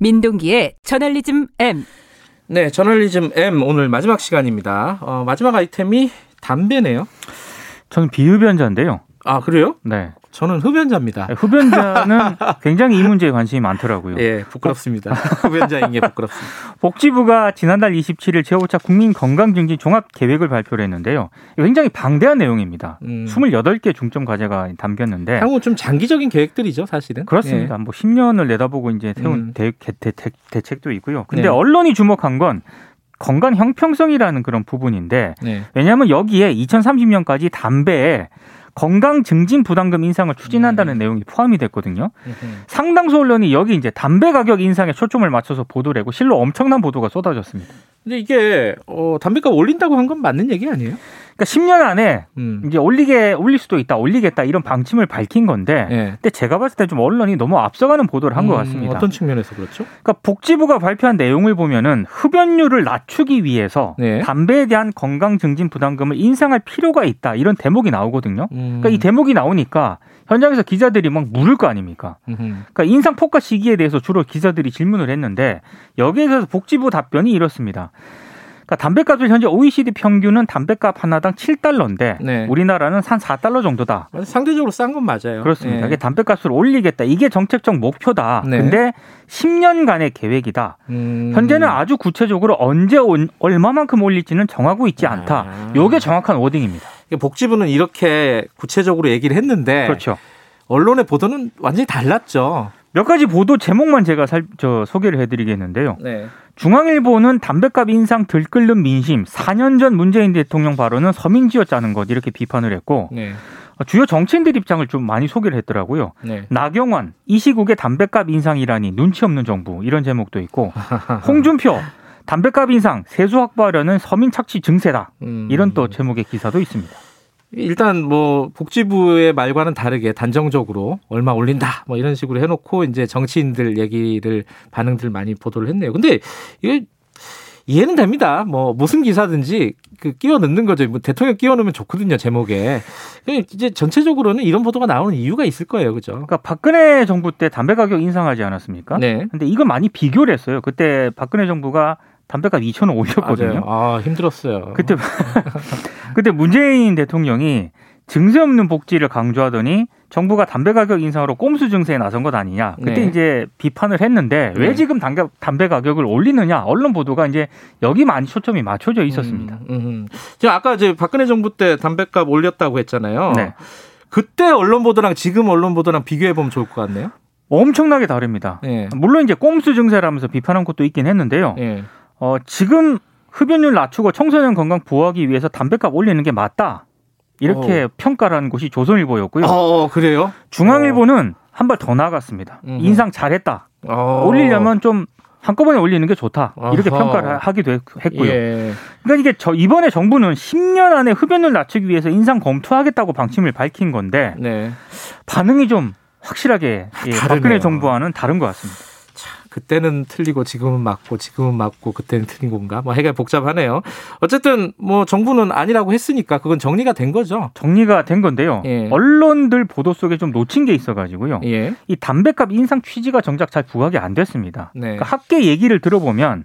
민동기의 저널리즘 M. 네, 저널리즘 M 오늘 마지막 시간입니다. 어, 마지막 아이템이 담배네요. 저는 비흡연자인데요. 아, 그래요? 네. 저는 흡연자입니다. 흡연자는 굉장히 이 문제에 관심이 많더라고요. 예, 부끄럽습니다. 흡연자인 게 부끄럽습니다. 복지부가 지난달 27일 제5차 국민 건강증진 종합 계획을 발표를 했는데요. 굉장히 방대한 내용입니다. 음. 28개 중점 과제가 담겼는데. 향후 좀 장기적인 계획들이죠, 사실은. 그렇습니다. 예. 뭐 10년을 내다보고 이제 세운 음. 대, 대, 대, 책도 있고요. 근데 네. 언론이 주목한 건 건강 형평성이라는 그런 부분인데 네. 왜냐하면 여기에 2030년까지 담배에 건강 증진 부담금 인상을 추진한다는 음. 내용이 포함이 됐거든요. 음. 상당수 언론이 여기 이제 담배 가격 인상에 초점을 맞춰서 보도를 하고 실로 엄청난 보도가 쏟아졌습니다. 근데 이게 어, 담배값 올린다고 한 건 맞는 얘기 아니에요? 그러니까 10년 안에 음. 이제 올리게 올릴 수도 있다, 올리겠다 이런 방침을 밝힌 건데, 네. 근데 제가 봤을 때 좀 언론이 너무 앞서가는 보도를 한것 음, 같습니다. 어떤 측면에서 그렇죠? 그러니까 복지부가 발표한 내용을 보면은 흡연율을 낮추기 위해서 네. 담배에 대한 건강 증진 부담금을 인상할 필요가 있다 이런 대목이 나오거든요. 음. 그러니까 이 대목이 나오니까 현장에서 기자들이 막 물을 거 아닙니까? 그러니까 인상 폭과 시기에 대해서 주로 기자들이 질문을 했는데 여기에 대해서 복지부 답변이 이렇습니다. 그러니까 담배값을 현재 OECD 평균은 담배값 하나당 7달러인데 네. 우리나라는 한 4달러 정도다. 상대적으로 싼 건 맞아요. 그렇습니다. 네. 이게 담배값을 올리겠다. 이게 정책적 목표다. 네. 근데 10년간의 계획이다. 음... 현재는 아주 구체적으로 언제 얼마만큼 올릴지는 정하고 있지 않다. 아... 요게 정확한 워딩입니다. 복지부는 이렇게 구체적으로 얘기를 했는데 그렇죠. 언론의 보도는 완전히 달랐죠. 몇 가지 보도 제목만 제가 살, 저 소개를 해드리겠는데요. 네. 중앙일보는 담배값 인상 들끓는 민심, 4년 전 문재인 대통령 발언은 서민지었자는 것 이렇게 비판을 했고 네. 주요 정치인들 입장을 좀 많이 소개를 했더라고요. 네. 나경원, 이 시국에 담배값 인상이라니 눈치 없는 정부 이런 제목도 있고 홍준표 담배값 인상 세수 확보하려는 서민 착취 증세다 음. 이런 또 제목의 기사도 있습니다. 일단 뭐 복지부의 말과는 다르게 단정적으로 얼마 올린다 뭐 이런 식으로 해놓고 이제 정치인들 얘기를 반응들 많이 보도를 했네요. 근데 이게 이해는 됩니다. 뭐 무슨 기사든지 그 끼워 넣는 거죠. 뭐 대통령 끼워 넣으면 좋거든요 제목에. 이제 전체적으로는 이런 보도가 나오는 이유가 있을 거예요, 그죠? 그러니까 박근혜 정부 때 담배 가격 인상하지 않았습니까? 네. 근데 이거 많이 비교를 했어요. 그때 박근혜 정부가 담배값 2천 원 올렸거든요. 아 힘들었어요. 그때 그때 문재인 대통령이 증세 없는 복지를 강조하더니 정부가 담배 가격 인상으로 꼼수 증세에 나선 것 아니냐. 그때 네. 이제 비판을 했는데 왜 네. 지금 담배, 담배 가격을 올리느냐. 언론 보도가 이제 여기 많이 초점이 맞춰져 있었습니다. 음, 음. 제가 아까 이제 박근혜 정부 때 담배값 올렸다고 했잖아요. 네. 그때 언론 보도랑 지금 언론 보도랑 비교해 보면 좋을 것 같네요. 엄청나게 다릅니다. 네. 물론 이제 꼼수 증세라면서 비판한 것도 있긴 했는데요. 네. 어, 지금 흡연율 낮추고 청소년 건강 보호하기 위해서 담배값 올리는 게 맞다. 이렇게 어. 평가를 한 곳이 조선일보였고요. 어, 그래요? 중앙일보는 어. 한발 더 나아갔습니다. 음. 인상 잘했다. 어. 올리려면 좀 한꺼번에 올리는 게 좋다. 이렇게 어허. 평가를 하기도 했고요. 예. 그러니까 이게 저 이번에 정부는 10년 안에 흡연율 낮추기 위해서 인상 검토하겠다고 방침을 밝힌 건데 네. 반응이 좀 확실하게 예, 박근혜 정부와는 다른 것 같습니다. 그때는 틀리고 지금은 맞고 지금은 맞고 그때는 틀린 건가? 뭐 해가 복잡하네요. 어쨌든 뭐 정부는 아니라고 했으니까 그건 정리가 된 거죠. 정리가 된 건데요. 예. 언론들 보도 속에 좀 놓친 게 있어가지고요. 예. 이 담배값 인상 취지가 정작 잘 부각이 안 됐습니다. 네. 그러니까 학계 얘기를 들어보면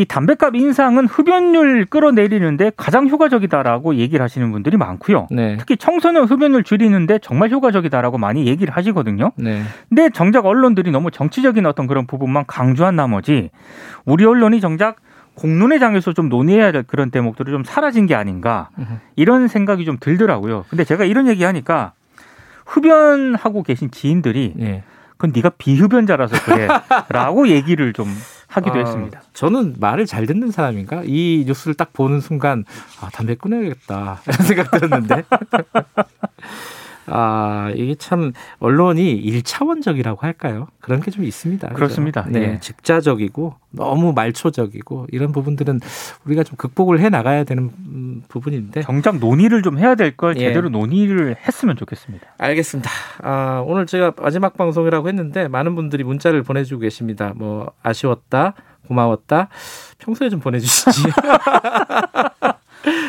이 담배값 인상은 흡연율 끌어내리는데 가장 효과적이다라고 얘기를 하시는 분들이 많고요. 네. 특히 청소년 흡연율 줄이는데 정말 효과적이다라고 많이 얘기를 하시거든요. 네. 근데 정작 언론들이 너무 정치적인 어떤 그런 부분만 강조한 나머지 우리 언론이 정작 공론의 장에서 좀 논의해야 될 그런 대목들이 좀 사라진 게 아닌가 이런 생각이 좀 들더라고요. 근데 제가 이런 얘기 하니까 흡연하고 계신 지인들이 네. 그건 네가 비흡연자라서 그래라고 얘기를 좀 하기도 아, 했습니다. 저는 말을 잘 듣는 사람인가? 이 뉴스를 딱 보는 순간 아 담배 끊어야겠다 이런 생각 들었는데 아, 이게 참 언론이 일차원적이라고 할까요? 그런 게 좀 있습니다. 그렇습니다. 네, 예. 직자적이고 너무 말초적이고 이런 부분들은 우리가 좀 극복을 해 나가야 되는 음, 부분인데 정작 논의를 좀 해야 될걸 예. 제대로 논의를 했으면 좋겠습니다. 알겠습니다. 아, 오늘 제가 마지막 방송이라고 했는데 많은 분들이 문자를 보내주고 계십니다. 뭐 아쉬웠다, 고마웠다. 평소에 좀 보내주시지.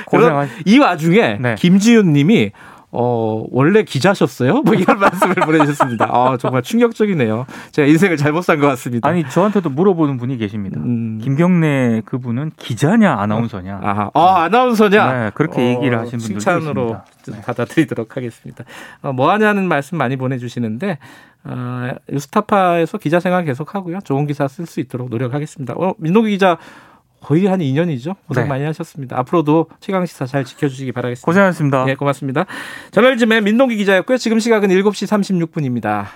고생이 와중에 네. 김지윤 님이 어, 원래 기자셨어요? 뭐 이런 말씀을 보내주셨습니다. 아, 정말 충격적이네요. 제가 인생을 잘못 산 것 같습니다. 아니, 저한테도 물어보는 분이 계십니다. 음... 김경래 그분은 기자냐, 아나운서냐? 아, 아 아나운서냐? 네, 그렇게 어, 얘기를 하신 분들 칭찬으로 네. 받아들이도록 하겠습니다. 어, 뭐 하냐는 말씀 많이 보내주시는데, 어, 뉴스타파에서 기자 생활 계속 하고요. 좋은 기사 쓸 수 있도록 노력하겠습니다. 어, 민노기 기자 거의 한 2년이죠. 고생 네. 많이 하셨습니다. 앞으로도 최강 시사 잘 지켜주시기 바라겠습니다. 고생하셨습니다. 네, 고맙습니다. 저널즘의 민동기 기자였고요. 지금 시각은 7시 36분입니다.